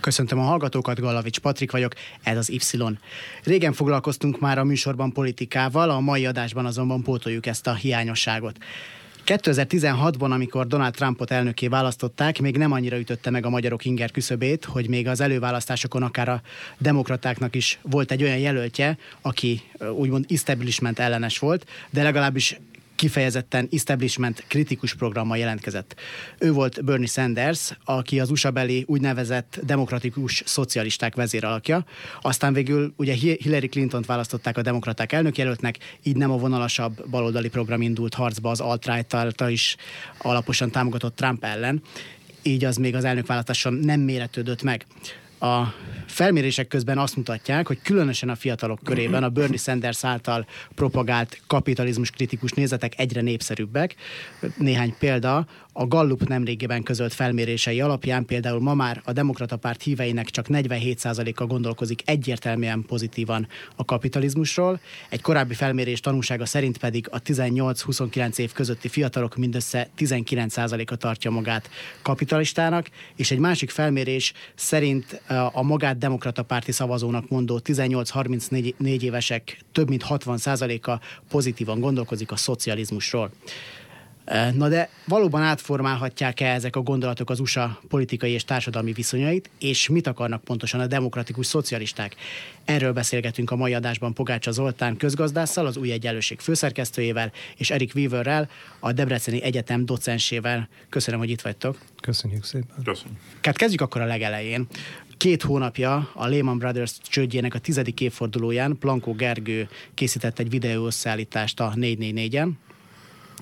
Köszöntöm a hallgatókat, Galavics Patrik vagyok, ez az Y. Régen foglalkoztunk már a műsorban politikával, a mai adásban azonban pótoljuk ezt a hiányosságot. 2016-ban, amikor Donald Trumpot elnöké választották, még nem annyira ütötte meg a magyarok inger küszöbét, hogy még az előválasztásokon akár a demokratáknak is volt egy olyan jelöltje, aki úgymond establishment ellenes volt, de legalábbis kifejezetten establishment kritikus programmal jelentkezett. Ő volt Bernie Sanders, aki az USA beli úgynevezett demokratikus szocialisták vezéralakja. Aztán végül ugye Hillary Clinton-t választották a demokraták elnökjelöltnek, így nem a vonalasabb baloldali program indult harcba az alt-right is alaposan támogatott Trump ellen így az még az elnökválasztáson nem méretődött meg. A felmérések közben azt mutatják, hogy különösen a fiatalok körében a Bernie Sanders által propagált kapitalizmus kritikus nézetek egyre népszerűbbek. Néhány példa, a Gallup nemrégiben közölt felmérései alapján például ma már a Demokrata Párt híveinek csak 47%-a gondolkozik egyértelműen pozitívan a kapitalizmusról. Egy korábbi felmérés tanúsága szerint pedig a 18-29 év közötti fiatalok mindössze 19%-a tartja magát kapitalistának, és egy másik felmérés szerint a magát Demokrata Párti szavazónak mondó 18-34 évesek több mint 60%-a pozitívan gondolkozik a szocializmusról. Na de valóban átformálhatják-e ezek a gondolatok az USA politikai és társadalmi viszonyait, és mit akarnak pontosan a demokratikus szocialisták? Erről beszélgetünk a mai adásban Pogácsa Zoltán közgazdásszal, az Új Egyenlőség főszerkesztőjével, és Erik Weaverrel, a Debreceni Egyetem docensével. Köszönöm, hogy itt vagytok. Köszönjük szépen. Köszönöm. Hát kezdjük akkor a legelején. Két hónapja a Lehman Brothers csődjének a tizedik évfordulóján Plankó Gergő készített egy videó összeállítást a 444-en,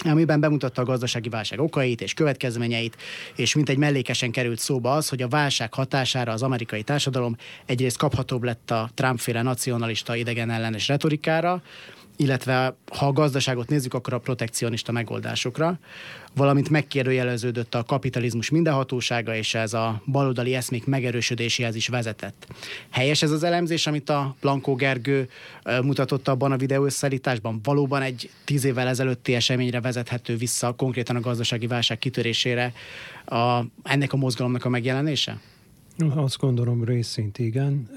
amiben bemutatta a gazdasági válság okait és következményeit, és mint egy mellékesen került szóba az, hogy a válság hatására az amerikai társadalom egyrészt kaphatóbb lett a Trump-féle nacionalista idegen ellenes retorikára, illetve ha a gazdaságot nézzük, akkor a protekcionista megoldásokra, valamint megkérdőjeleződött a kapitalizmus mindenhatósága, és ez a baloldali eszmék megerősödéséhez is vezetett. Helyes ez az elemzés, amit a Blanco Gergő mutatott abban a videó összeállításban? Valóban egy tíz évvel ezelőtti eseményre vezethető vissza konkrétan a gazdasági válság kitörésére a, ennek a mozgalomnak a megjelenése? Azt gondolom részint igen,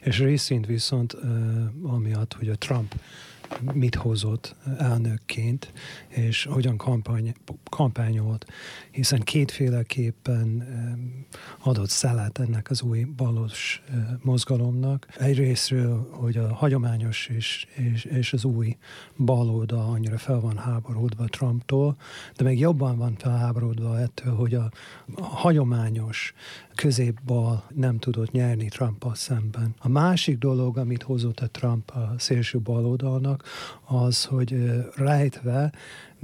és részint viszont amiatt, hogy a Trump mit hozott elnökként, és hogyan kampány, kampányolt, hiszen kétféleképpen adott szelet ennek az új balos mozgalomnak. Egyrésztről, hogy a hagyományos és, és, és az új baloldal annyira fel van háborodva Trumptól, de még jobban van felháborodva ettől, hogy a, a hagyományos középbal nem tudott nyerni trump szemben. A másik dolog, amit hozott a Trump a szélső baloldalnak, az, hogy rejtve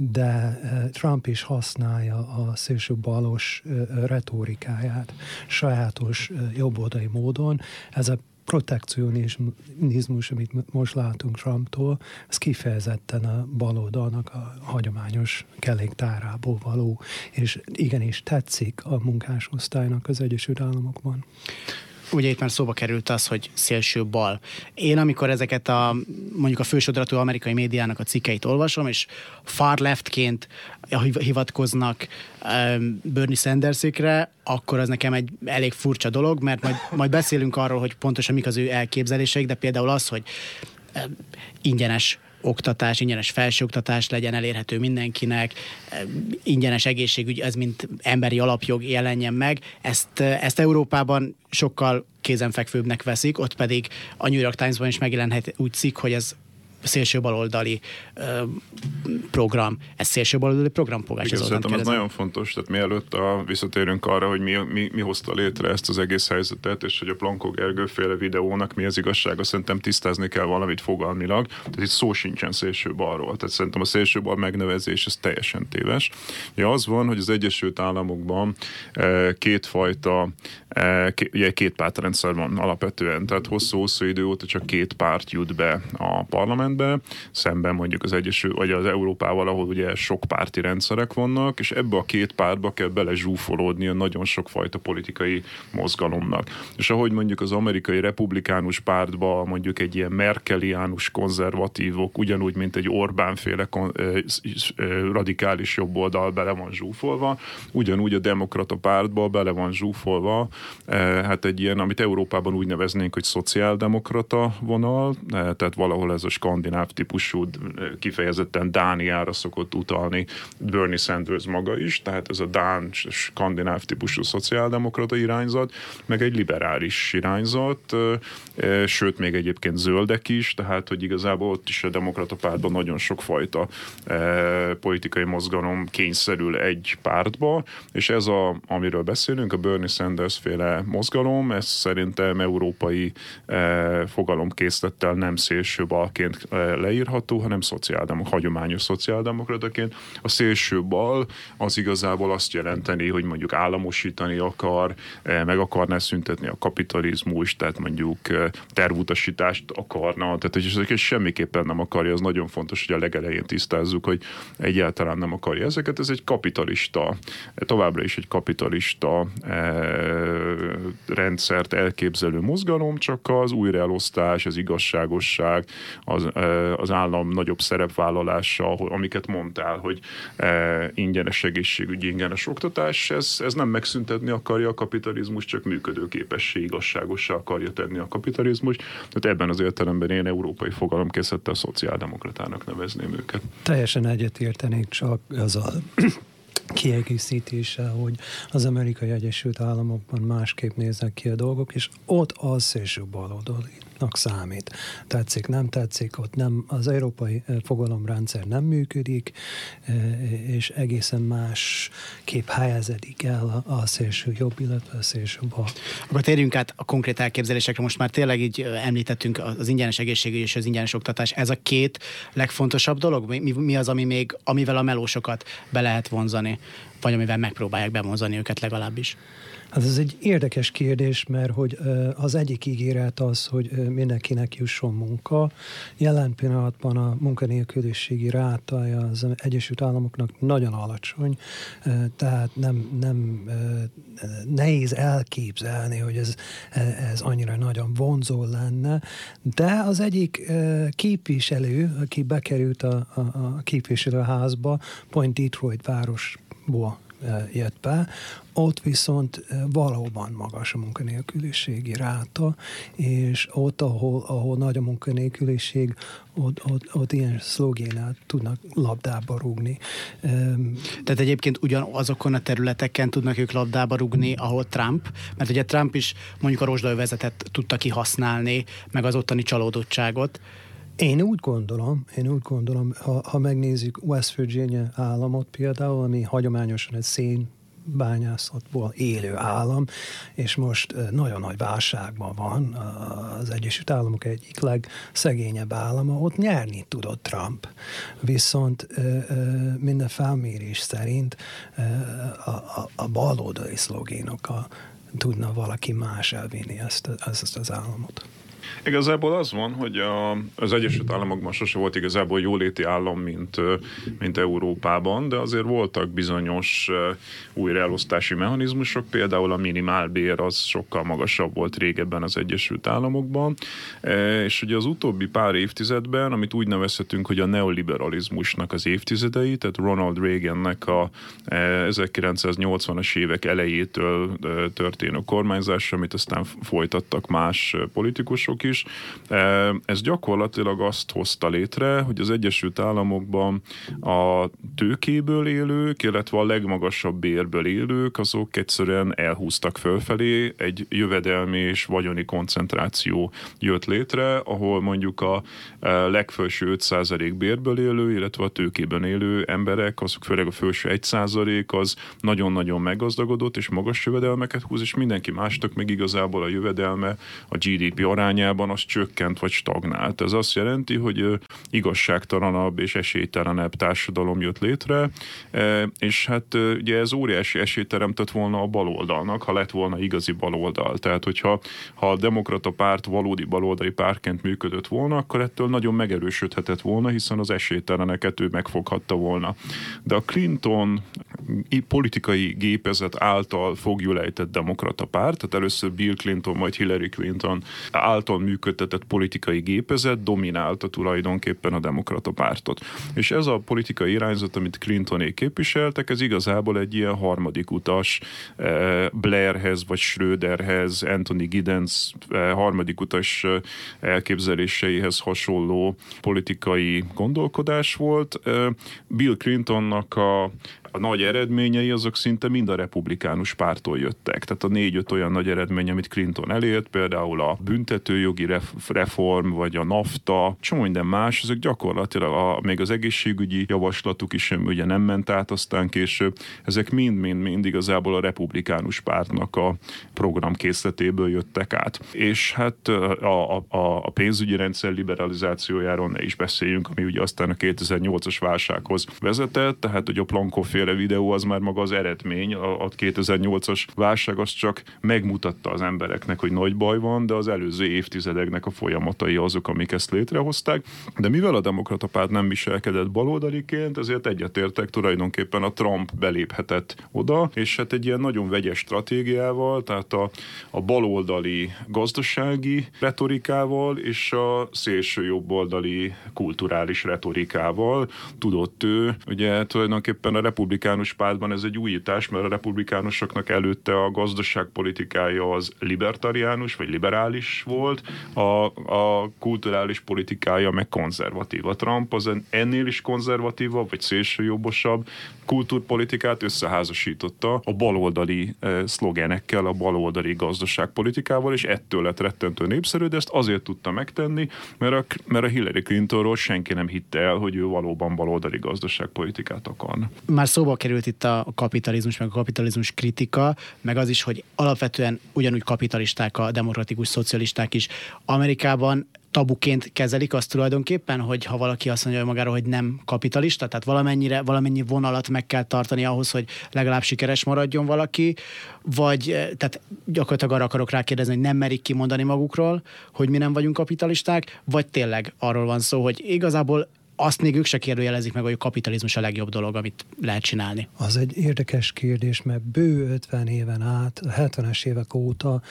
de Trump is használja a szélső balos retorikáját sajátos jobboldali módon. Ez a protekcionizmus, amit most látunk Trumptól, ez kifejezetten a baloldalnak a hagyományos keléktárából való, és igenis tetszik a munkásosztálynak az Egyesült Államokban ugye itt már szóba került az, hogy szélső bal. Én amikor ezeket a mondjuk a fősodratú amerikai médiának a cikkeit olvasom, és far leftként hivatkoznak um, Bernie Sandersikre, akkor az nekem egy elég furcsa dolog, mert majd, majd beszélünk arról, hogy pontosan mik az ő elképzeléseik, de például az, hogy um, ingyenes oktatás, ingyenes felsőoktatás legyen elérhető mindenkinek, ingyenes egészségügy, ez mint emberi alapjog jelenjen meg. Ezt, ezt Európában sokkal kézenfekvőbbnek veszik, ott pedig a New York Times-ban is megjelenhet úgy cikk, hogy ez szélső baloldali program. Ez szélső baloldali program, Pogács Igen, szerintem ez nagyon fontos, tehát mielőtt a, visszatérünk arra, hogy mi, mi, mi hozta létre ezt az egész helyzetet, és hogy a Plankó Gergő féle videónak mi az igazsága, szerintem tisztázni kell valamit fogalmilag. Tehát itt szó sincsen szélső balról. Tehát szerintem a szélső bal megnevezés ez teljesen téves. Ugye az van, hogy az Egyesült Államokban kétfajta, ugye két pártrendszer van alapvetően, tehát hosszú-hosszú idő óta csak két párt jut be a parlamentbe, szemben mondjuk az Egyesült, vagy az Európával, ahol ugye sok párti rendszerek vannak, és ebbe a két pártba kell bele zsúfolódni a nagyon sokfajta politikai mozgalomnak. És ahogy mondjuk az amerikai republikánus pártba mondjuk egy ilyen merkeliánus konzervatívok, ugyanúgy, mint egy Orbán-féle kon- radikális jobboldal bele van zsúfolva, ugyanúgy a demokrata pártba bele van zsúfolva, hát egy ilyen, amit Európában úgy neveznénk, hogy szociáldemokrata vonal, tehát valahol ez a skandináv típusú, kifejezetten Dániára szokott utalni Bernie Sanders maga is, tehát ez a Dán skandináv típusú szociáldemokrata irányzat, meg egy liberális irányzat, sőt még egyébként zöldek is, tehát hogy igazából ott is a demokrata pártban nagyon sokfajta politikai mozgalom kényszerül egy pártba, és ez a, amiről beszélünk, a Bernie Sanders féle mozgalom, ez szerintem európai fogalomkészlettel nem szélső balként leírható, hanem szociáldemok, hagyományos szociáldemokrataként. A szélső bal az igazából azt jelenteni, hogy mondjuk államosítani akar, meg akarná szüntetni a kapitalizmus, tehát mondjuk tervutasítást akarna, tehát hogy ezeket semmiképpen nem akarja, az nagyon fontos, hogy a legelején tisztázzuk, hogy egyáltalán nem akarja ezeket. Ez egy kapitalista, továbbra is egy kapitalista rendszert elképzelő mozgalom, csak az újraelosztás, az igazságosság, az, az állam nagyobb szerepvállalása, amiket mondtál, hogy ingyenes egészségügyi, ingyenes oktatás, ez, ez nem megszüntetni akarja a kapitalizmus, csak működőképessé, igazságossá akarja tenni a kapitalizmus. Tehát ebben az értelemben én európai fogalomkészettel szociáldemokratának nevezném őket. Teljesen egyetértenék, csak az a kiegészítése, hogy az Amerikai Egyesült Államokban másképp néznek ki a dolgok, és ott az szélső baloldalinak számít. Tetszik, nem tetszik, ott nem, az európai fogalomrendszer nem működik, és egészen más kép helyezedik el a szélső jobb, illetve a szélső bal. Akkor térjünk át a konkrét elképzelésekre. Most már tényleg így említettünk az ingyenes egészségügy és az ingyenes oktatás. Ez a két legfontosabb dolog? Mi, mi az, ami még, amivel a melósokat be lehet vonzani? Vagy amivel megpróbálják bemozani őket legalábbis? Hát ez egy érdekes kérdés, mert hogy az egyik ígéret az, hogy mindenkinek jusson munka. Jelen pillanatban a munkanélküliségi rátája az Egyesült Államoknak nagyon alacsony, tehát nem, nem nehéz elképzelni, hogy ez, ez annyira nagyon vonzó lenne, de az egyik képviselő, aki bekerült a, a, a képviselőházba, pont Detroit város ból jött be, ott viszont valóban magas a munkanélküliségi ráta, és ott, ahol, ahol nagy a munkanélküliség, ott, ott, ott ilyen szlogénát tudnak labdába rúgni. Tehát egyébként ugyanazokon a területeken tudnak ők labdába rúgni, ahol Trump, mert ugye Trump is mondjuk a rozsdaövezetet tudta kihasználni, meg az ottani csalódottságot, én úgy gondolom, én úgy gondolom, ha, ha megnézzük West Virginia államot például, ami hagyományosan egy szén bányászatból élő állam, és most nagyon nagy válságban van az Egyesült Államok egyik legszegényebb állama, ott nyerni tudott Trump. Viszont minden felmérés szerint a, a, a baloldali szlogénokkal tudna valaki más elvinni ezt, ezt az államot. Igazából az van, hogy a, az Egyesült Államokban sose volt igazából jóléti állam, mint, mint Európában, de azért voltak bizonyos újraelosztási mechanizmusok, például a minimálbér az sokkal magasabb volt régebben az Egyesült Államokban, és ugye az utóbbi pár évtizedben, amit úgy nevezhetünk, hogy a neoliberalizmusnak az évtizedei, tehát Ronald Reagannek a 1980-as évek elejétől történő kormányzása, amit aztán folytattak más politikusok, mások is. Ez gyakorlatilag azt hozta létre, hogy az Egyesült Államokban a tőkéből élők, illetve a legmagasabb bérből élők, azok egyszerűen elhúztak fölfelé, egy jövedelmi és vagyoni koncentráció jött létre, ahol mondjuk a legfelső 5% bérből élő, illetve a tőkében élő emberek, azok főleg a felső 1% az nagyon-nagyon meggazdagodott, és magas jövedelmeket húz, és mindenki másnak meg igazából a jövedelme a GDP arányában az csökkent vagy stagnált. Ez azt jelenti, hogy igazságtalanabb és esélytelenebb társadalom jött létre, és hát ugye ez óriási esélyt teremtett volna a baloldalnak, ha lett volna igazi baloldal. Tehát, hogyha ha a demokrata párt valódi baloldali pártként működött volna, akkor ettől nagyon megerősödhetett volna, hiszen az esélyteleneket ő megfoghatta volna. De a Clinton politikai gépezet által fogjulejtett demokrata párt, tehát először Bill Clinton, majd Hillary Clinton által működtetett politikai gépezet dominálta tulajdonképpen a demokrata pártot. És ez a politikai irányzat, amit Clintonék képviseltek, ez igazából egy ilyen harmadik utas eh, Blairhez vagy Schröderhez, Anthony Giddens eh, harmadik utas eh, elképzeléseihez hasonló politikai gondolkodás volt. Bill Clintonnak a a nagy eredményei azok szinte mind a republikánus pártól jöttek. Tehát a négy-öt olyan nagy eredmény, amit Clinton elért, például a büntetőjogi reform, vagy a NAFTA, csomó minden más, ezek gyakorlatilag a, még az egészségügyi javaslatuk is ugye nem ment át aztán később, ezek mind-mind-mind igazából a republikánus pártnak a programkészletéből jöttek át. És hát a, a, a pénzügyi rendszer liberalizációjáról ne is beszéljünk, ami ugye aztán a 2008-as válsághoz vezetett, tehát hogy a Plankofé féle videó az már maga az eredmény. A, a 2008-as válság az csak megmutatta az embereknek, hogy nagy baj van, de az előző évtizedeknek a folyamatai azok, amik ezt létrehozták. De mivel a demokrata párt nem viselkedett baloldaliként, ezért egyetértek tulajdonképpen a Trump beléphetett oda, és hát egy ilyen nagyon vegyes stratégiával, tehát a, a baloldali gazdasági retorikával és a szélső jobboldali kulturális retorikával tudott ő ugye tulajdonképpen a republikánus republikánus pártban ez egy újítás, mert a republikánusoknak előtte a gazdaságpolitikája az libertariánus vagy liberális volt, a, a kulturális politikája meg konzervatív. A Trump az ennél is konzervatívabb, vagy szélsőjobbosabb kultúrpolitikát összeházasította a baloldali eh, szlogenekkel, a baloldali gazdaságpolitikával, és ettől lett rettentő népszerű, de ezt azért tudta megtenni, mert a, mert a Hillary Clintonról senki nem hitte el, hogy ő valóban baloldali gazdaságpolitikát akarna. Már szóba került itt a kapitalizmus, meg a kapitalizmus kritika, meg az is, hogy alapvetően ugyanúgy kapitalisták a demokratikus szocialisták is. Amerikában tabuként kezelik azt tulajdonképpen, hogy ha valaki azt mondja magáról, hogy nem kapitalista, tehát valamennyire, valamennyi vonalat meg kell tartani ahhoz, hogy legalább sikeres maradjon valaki, vagy eh, tehát gyakorlatilag arra akarok rákérdezni, hogy nem merik kimondani magukról, hogy mi nem vagyunk kapitalisták, vagy tényleg arról van szó, hogy igazából azt még ők se kérdőjelezik meg, hogy a kapitalizmus a legjobb dolog, amit lehet csinálni. Az egy érdekes kérdés, mert bő 50 éven át, a 70-es évek óta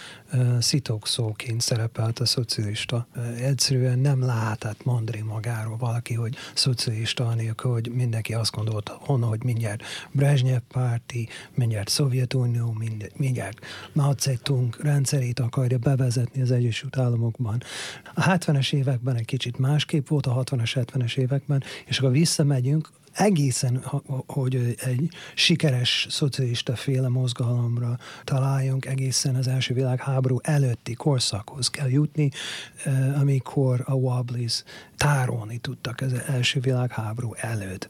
szitokszóként szerepelt a szocialista. Egyszerűen nem lehetett mondani magáról valaki, hogy szocialista, anélkül, hogy mindenki azt gondolta volna, hogy mindjárt Brezsnyev párti, mindjárt Szovjetunió, mindjárt Mao Zedong rendszerét akarja bevezetni az Egyesült Államokban. A 70-es években egy kicsit másképp volt, a 60-as, 70-es évek években, és akkor visszamegyünk, egészen, hogy egy sikeres szocialista féle mozgalomra találjunk, egészen az első világháború előtti korszakhoz kell jutni, eh, amikor a Wobblies tárolni tudtak az első világháború előtt.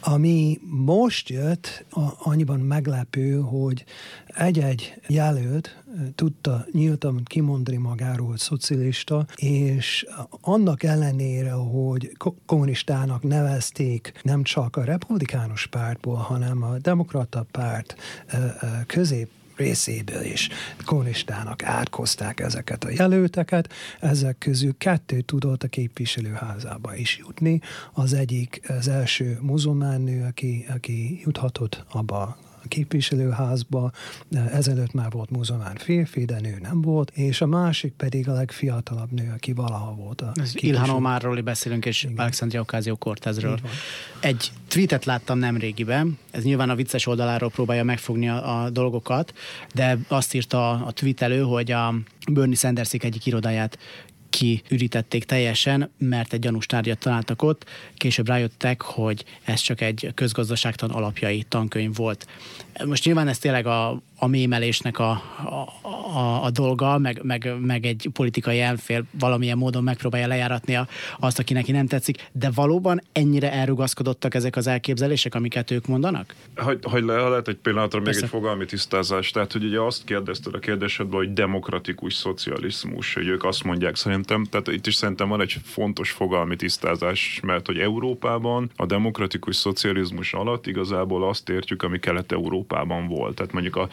Ami most jött, annyiban meglepő, hogy egy-egy jelölt tudta nyíltan kimondani magáról, szocialista, és annak ellenére, hogy kommunistának nevezték nem csak a republikánus pártból, hanem a demokrata párt közép részéből is kommunistának átkozták ezeket a jelölteket. Ezek közül kettő tudott a képviselőházába is jutni. Az egyik az első muzulmán nő, aki, aki juthatott abba képviselőházba, ezelőtt már volt muzulmán férfi, de nő nem volt, és a másik pedig a legfiatalabb nő, aki valaha volt a Ilhan Omarról beszélünk, és Igen. Alexandria Ocasio-Cortezről. Egy tweetet láttam nem régiben, ez nyilván a vicces oldaláról próbálja megfogni a, a dolgokat, de azt írta a, a tweetelő, hogy a Bernie Sanders egyik irodáját kiürítették teljesen, mert egy gyanús tárgyat találtak ott. Később rájöttek, hogy ez csak egy közgazdaságtan alapjai tankönyv volt. Most nyilván ez tényleg a, a mémelésnek a, a, a, a dolga, meg, meg, meg egy politikai elfél valamilyen módon megpróbálja lejáratni a, azt, aki neki nem tetszik, de valóban ennyire elrugaszkodottak ezek az elképzelések, amiket ők mondanak? Hogy, hogy le, lehet egy pillanatra Persze. még egy fogalmi tisztázás. Tehát, hogy ugye azt kérdezted a kérdésedben, hogy demokratikus szocializmus, hogy ők azt mondják szerintem, tehát itt is szerintem van egy fontos fogalmi tisztázás, mert hogy Európában a demokratikus szocializmus alatt igazából azt értjük, ami Kelet-Európában volt. Tehát mondjuk a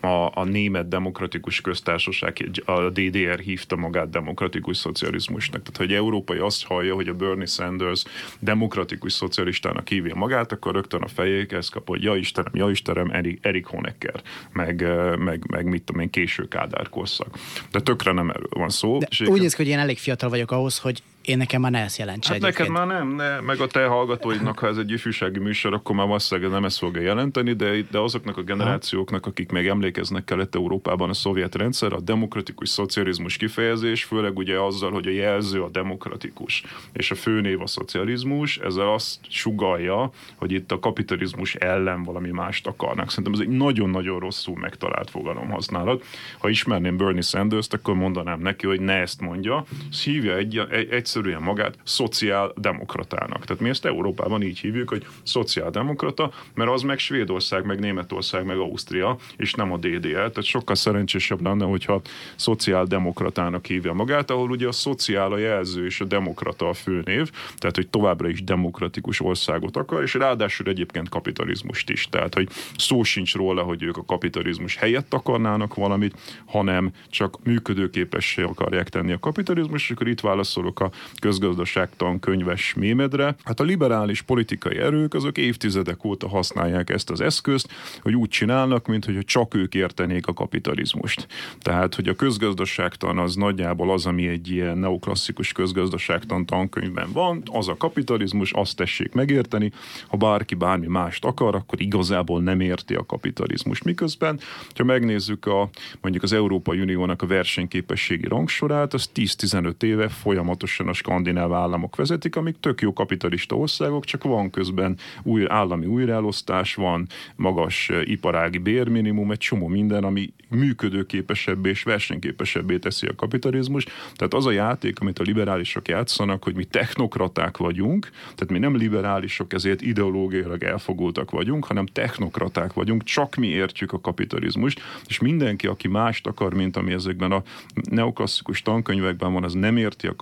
a, a német demokratikus köztársaság, a DDR hívta magát demokratikus szocializmusnak. Tehát, hogy európai azt hallja, hogy a Bernie Sanders demokratikus szocialistának hívja magát, akkor rögtön a fejéhez kap, hogy ja Istenem, ja Istenem, Erik, Erik Honecker, meg, meg, meg mit tudom én, késő Kádár korszak. De tökre nem erről van szó. De úgy néz ki, hogy én elég fiatal vagyok ahhoz, hogy én nekem már ne ezt jelentse hát neked már nem, ne, meg a te hallgatóidnak, ha ez egy ifjúsági műsor, akkor már valószínűleg nem ezt fogja jelenteni, de, de azoknak a generációknak, akik még emlékeznek Kelet-Európában a szovjet rendszer, a demokratikus szocializmus kifejezés, főleg ugye azzal, hogy a jelző a demokratikus, és a főnév a szocializmus, ezzel azt sugalja, hogy itt a kapitalizmus ellen valami mást akarnak. Szerintem ez egy nagyon-nagyon rosszul megtalált fogalomhasználat. Ha ismerném Bernie Sanders-t, akkor mondanám neki, hogy ne ezt mondja, hívja egy, egy, egy egyszerűen magát szociáldemokratának. Tehát mi ezt Európában így hívjuk, hogy szociáldemokrata, mert az meg Svédország, meg Németország, meg Ausztria, és nem a DDL. Tehát sokkal szerencsésebb lenne, hogyha szociáldemokratának hívja magát, ahol ugye a szociál a jelző és a demokrata a főnév, tehát hogy továbbra is demokratikus országot akar, és ráadásul egyébként kapitalizmust is. Tehát, hogy szó sincs róla, hogy ők a kapitalizmus helyett akarnának valamit, hanem csak működőképessé akarják tenni a kapitalizmus, és akkor itt válaszolok a közgazdaságtan könyves mémedre. Hát a liberális politikai erők azok évtizedek óta használják ezt az eszközt, hogy úgy csinálnak, mint hogy csak ők értenék a kapitalizmust. Tehát, hogy a közgazdaságtan az nagyjából az, ami egy ilyen neoklasszikus közgazdaságtan tankönyvben van, az a kapitalizmus, azt tessék megérteni. Ha bárki bármi mást akar, akkor igazából nem érti a kapitalizmus. Miközben, ha megnézzük a, mondjuk az Európai Uniónak a versenyképességi rangsorát, az 10-15 éve folyamatosan a skandináv államok vezetik, amik tök jó kapitalista országok, csak van közben új állami újraelosztás, van magas iparági bérminimum, egy csomó minden, ami működőképesebbé és versenyképesebbé teszi a kapitalizmus. Tehát az a játék, amit a liberálisok játszanak, hogy mi technokraták vagyunk, tehát mi nem liberálisok, ezért ideológiailag elfogultak vagyunk, hanem technokraták vagyunk, csak mi értjük a kapitalizmust, és mindenki, aki mást akar, mint ami ezekben a neoklasszikus tankönyvekben van, az nem érti a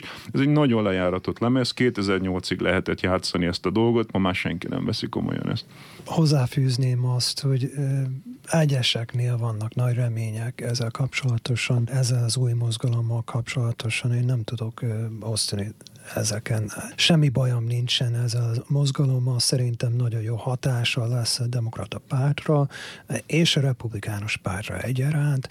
kapitalizmus, ez egy nagyon lejáratott lemez, 2008-ig lehetett játszani ezt a dolgot, ma már senki nem veszi komolyan ezt. Hozzáfűzném azt, hogy egyeseknél vannak nagy remények ezzel kapcsolatosan, ezzel az új mozgalommal kapcsolatosan. Én nem tudok osztani ezeken. Semmi bajom nincsen ez a mozgalommal, szerintem nagyon jó hatása lesz a demokrata pártra és a republikánus pártra egyaránt,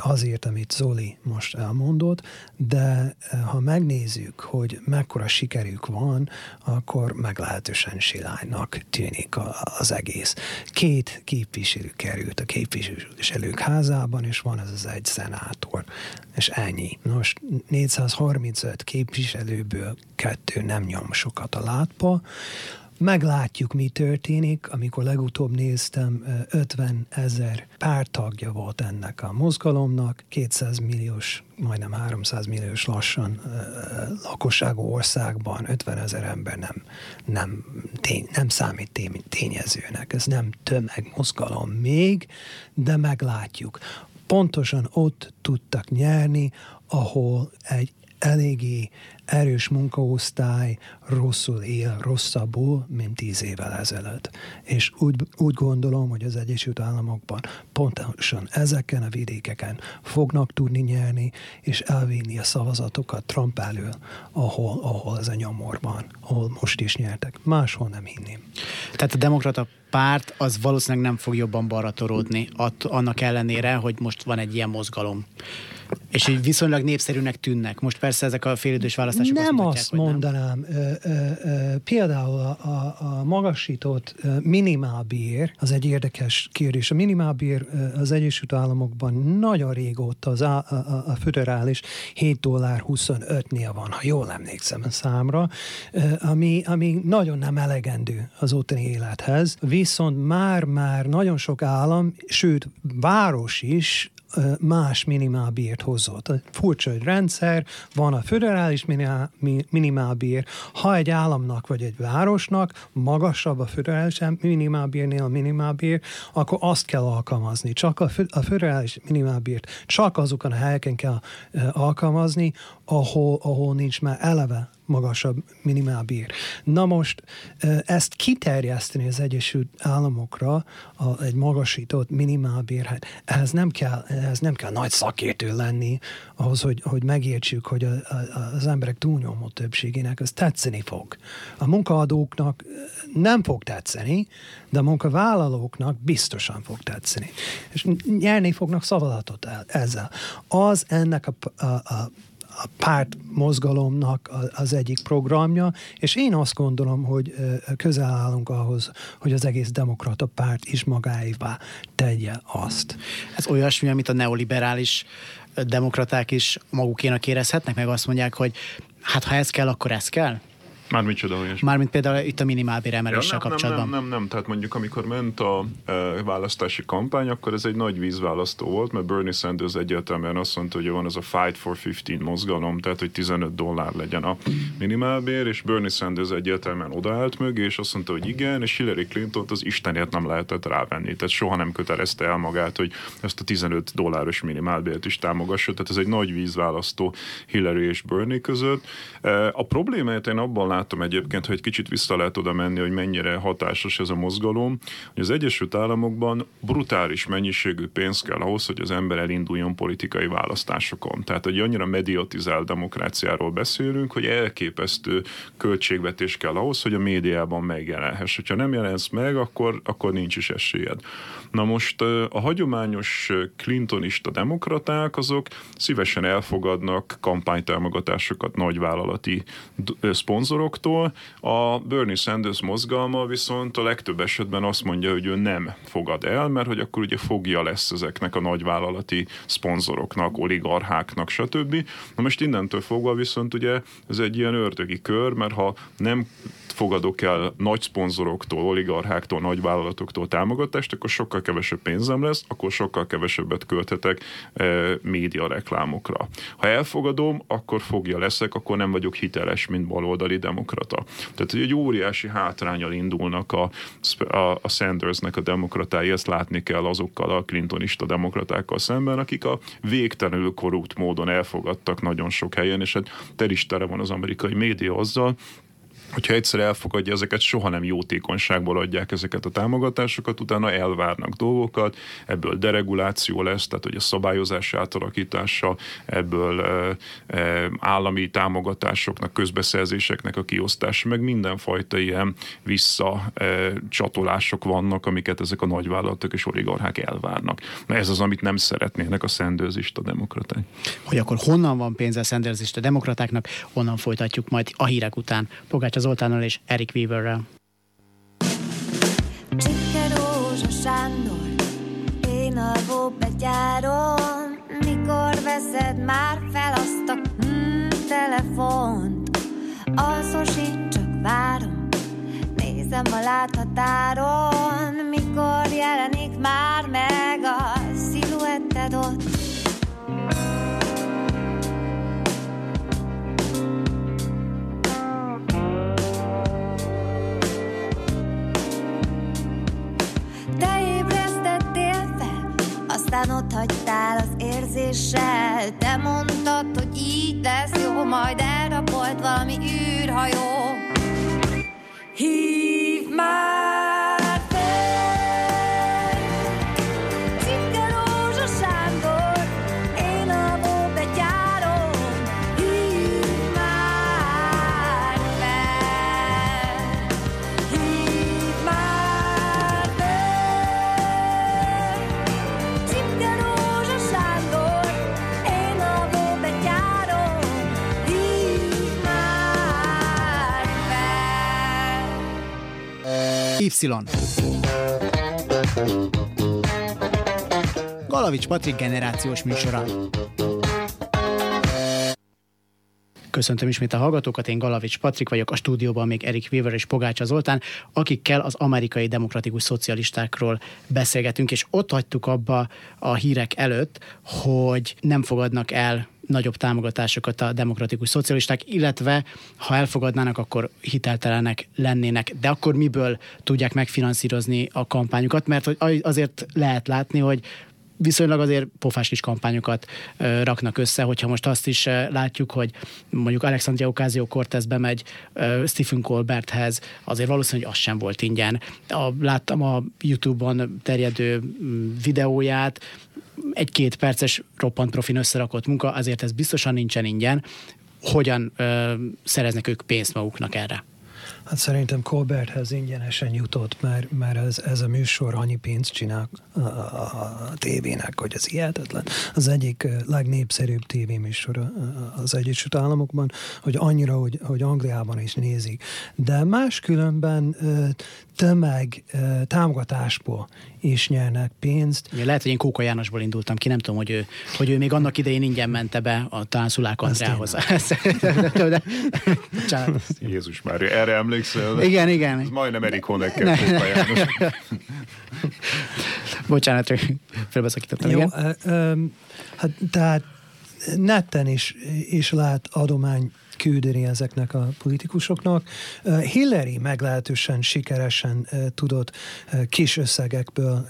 azért, amit Zoli most elmondott, de ha megnézzük, hogy mekkora sikerük van, akkor meglehetősen silánynak tűnik az egész. Két képviselő került a képviselők házában, és van ez az egy szenátor, és ennyi. Most 435 képviselőből kettő nem nyom sokat a látpa. Meglátjuk, mi történik. Amikor legutóbb néztem, 50 ezer pártagja volt ennek a mozgalomnak, 200 milliós, majdnem 300 milliós lassan lakosságú országban 50 ezer ember nem, nem, tény, nem számít tény, tényezőnek. Ez nem tömegmozgalom még, de meglátjuk. Pontosan ott tudtak nyerni, ahol egy eléggé erős munkaosztály rosszul él, rosszabbul, mint tíz évvel ezelőtt. És úgy, úgy gondolom, hogy az Egyesült Államokban pontosan ezeken a vidékeken fognak tudni nyerni, és elvinni a szavazatokat Trump elől, ahol, ahol ez a nyomor van, ahol most is nyertek. Máshol nem hinném. Tehát a demokrata párt az valószínűleg nem fog jobban balra toródni, annak ellenére, hogy most van egy ilyen mozgalom. És így viszonylag népszerűnek tűnnek. Most persze ezek a félidős választások Nem azt, azt mondanám. Nem. Ö, ö, ö, például a, a, a magasított minimálbér, az egy érdekes kérdés. A minimálbér az Egyesült Államokban nagyon régóta az a, a, a föderális 7 dollár 25-nél van, ha jól emlékszem a számra, ami, ami nagyon nem elegendő az ottani élethez. Viszont már-már nagyon sok állam, sőt város is más minimálbért hozott. Furcsa, hogy rendszer, van a föderális minimálbér, ha egy államnak vagy egy városnak magasabb a föderális minimálbérnél a minimálbér, akkor azt kell alkalmazni. Csak a föderális minimálbért csak azokon a helyeken kell alkalmazni, ahol, ahol nincs már eleve magasabb minimálbér. Na most ezt kiterjeszteni az Egyesült Államokra a, egy magasított minimálbér, hát ehhez nem kell, ehhez nem kell nagy szakértő lenni ahhoz, hogy, hogy megértsük, hogy a, a, az emberek túlnyomó többségének ez tetszeni fog. A munkaadóknak nem fog tetszeni, de a munkavállalóknak biztosan fog tetszeni. És nyerni fognak szavazatot ezzel. Az ennek a, a, a a párt mozgalomnak az egyik programja, és én azt gondolom, hogy közel állunk ahhoz, hogy az egész demokrata párt is magáévá tegye azt. Ez olyasmi, amit a neoliberális demokraták is magukénak érezhetnek, meg azt mondják, hogy hát ha ez kell, akkor ez kell? Már micsoda olyas? Mármint például itt a minimálbér emeléssel ja, kapcsolatban. Nem, nem, nem, nem, tehát mondjuk amikor ment a e, választási kampány, akkor ez egy nagy vízválasztó volt, mert Bernie Sanders egyértelműen azt mondta, hogy van az a Fight for 15 mozgalom, tehát hogy 15 dollár legyen a minimálbér, és Bernie Sanders egyértelműen odaállt mögé, és azt mondta, hogy igen, és Hillary Clinton az Istenért nem lehetett rávenni, tehát soha nem kötelezte el magát, hogy ezt a 15 dolláros minimálbért is támogassa, tehát ez egy nagy vízválasztó Hillary és Bernie között. E, a problémát én abban látom egyébként, hogy egy kicsit vissza lehet oda menni, hogy mennyire hatásos ez a mozgalom, hogy az Egyesült Államokban brutális mennyiségű pénz kell ahhoz, hogy az ember elinduljon politikai választásokon. Tehát egy annyira mediatizált demokráciáról beszélünk, hogy elképesztő költségvetés kell ahhoz, hogy a médiában megjelenhess. Ha nem jelensz meg, akkor, akkor nincs is esélyed. Na most a hagyományos clintonista demokraták azok szívesen elfogadnak kampánytámogatásokat nagyvállalati szponzoroktól. A Bernie Sanders mozgalma viszont a legtöbb esetben azt mondja, hogy ő nem fogad el, mert hogy akkor ugye fogja lesz ezeknek a nagyvállalati szponzoroknak, oligarcháknak, stb. Na most innentől fogva viszont ugye ez egy ilyen ördögi kör, mert ha nem fogadok el nagy szponzoroktól, oligarcháktól, nagyvállalatoktól támogatást, akkor sokkal kevesebb pénzem lesz, akkor sokkal kevesebbet költhetek e, média reklámokra. Ha elfogadom, akkor fogja leszek, akkor nem vagyok hiteles, mint baloldali demokrata. Tehát egy óriási hátrányal indulnak a, a, a Sandersnek a demokratái, ezt látni kell azokkal a clintonista demokratákkal szemben, akik a végtelenül korrupt módon elfogadtak nagyon sok helyen, és hát tel is van az amerikai média azzal, hogyha egyszer elfogadja ezeket, soha nem jótékonyságból adják ezeket a támogatásokat, utána elvárnak dolgokat, ebből dereguláció lesz, tehát hogy a szabályozás átalakítása, ebből e, e, állami támogatásoknak, közbeszerzéseknek a kiosztása, meg mindenfajta ilyen visszacsatolások e, vannak, amiket ezek a nagyvállalatok és oligarchák elvárnak. Na ez az, amit nem szeretnének a szendőzista demokraták. Hogy akkor honnan van pénze a szendőzista demokratáknak, onnan folytatjuk majd a hírek után. Pogács Zoltánnal és Erik Weaverrel. Csipke Rózsa Sándor, én alvó betyáron, mikor veszed már fel azt a hmm, telefont, alszosít csak várom, nézem a láthatáron, mikor jelenik már meg a sziluetted ott. Aztán ott hagytál az érzés késsel Te mondtad, hogy így lesz jó Majd elrapolt valami űrhajó. Hív már Y. Galavics Patrik generációs műsora. Köszöntöm ismét a hallgatókat, én Galavics Patrik vagyok, a stúdióban még Erik Weaver és Pogácsa Zoltán, akikkel az amerikai demokratikus szocialistákról beszélgetünk, és ott hagytuk abba a hírek előtt, hogy nem fogadnak el nagyobb támogatásokat a demokratikus szocialisták, illetve ha elfogadnának, akkor hiteltelenek lennének. De akkor miből tudják megfinanszírozni a kampányukat? Mert hogy azért lehet látni, hogy viszonylag azért pofás kis kampányokat ö, raknak össze, hogyha most azt is ö, látjuk, hogy mondjuk Alexandria Ocasio-Cortez bemegy ö, Stephen Colberthez, azért valószínűleg az sem volt ingyen. A, láttam a YouTube-on terjedő mm, videóját, egy-két perces roppant profin összerakott munka, azért ez biztosan nincsen ingyen. Hogyan ö, szereznek ők pénzt maguknak erre? Hát szerintem Colberthez ingyenesen jutott, mert, mert ez, ez a műsor annyi pénzt csinál a, a, a tévének, hogy ez hihetetlen. Az egyik legnépszerűbb tévéműsor az Egyesült Államokban, hogy annyira, hogy, hogy Angliában is nézik. De máskülönben tömeg támogatásból is nyernek pénzt. Ja, lehet, hogy én Kóka Jánosból indultam ki, nem tudom, hogy ő, hogy ő még annak idején ingyen mente be a talán Szulák Andrához. Jézus már, erre emlékszel? Igen, igen. Ez majdnem Erik János. Bocsánat, csak felbeszakítottam. Jó, igen. ö, hát tehát netten is, is lehet adomány küldeni ezeknek a politikusoknak. Hillary meglehetősen sikeresen tudott kis összegekből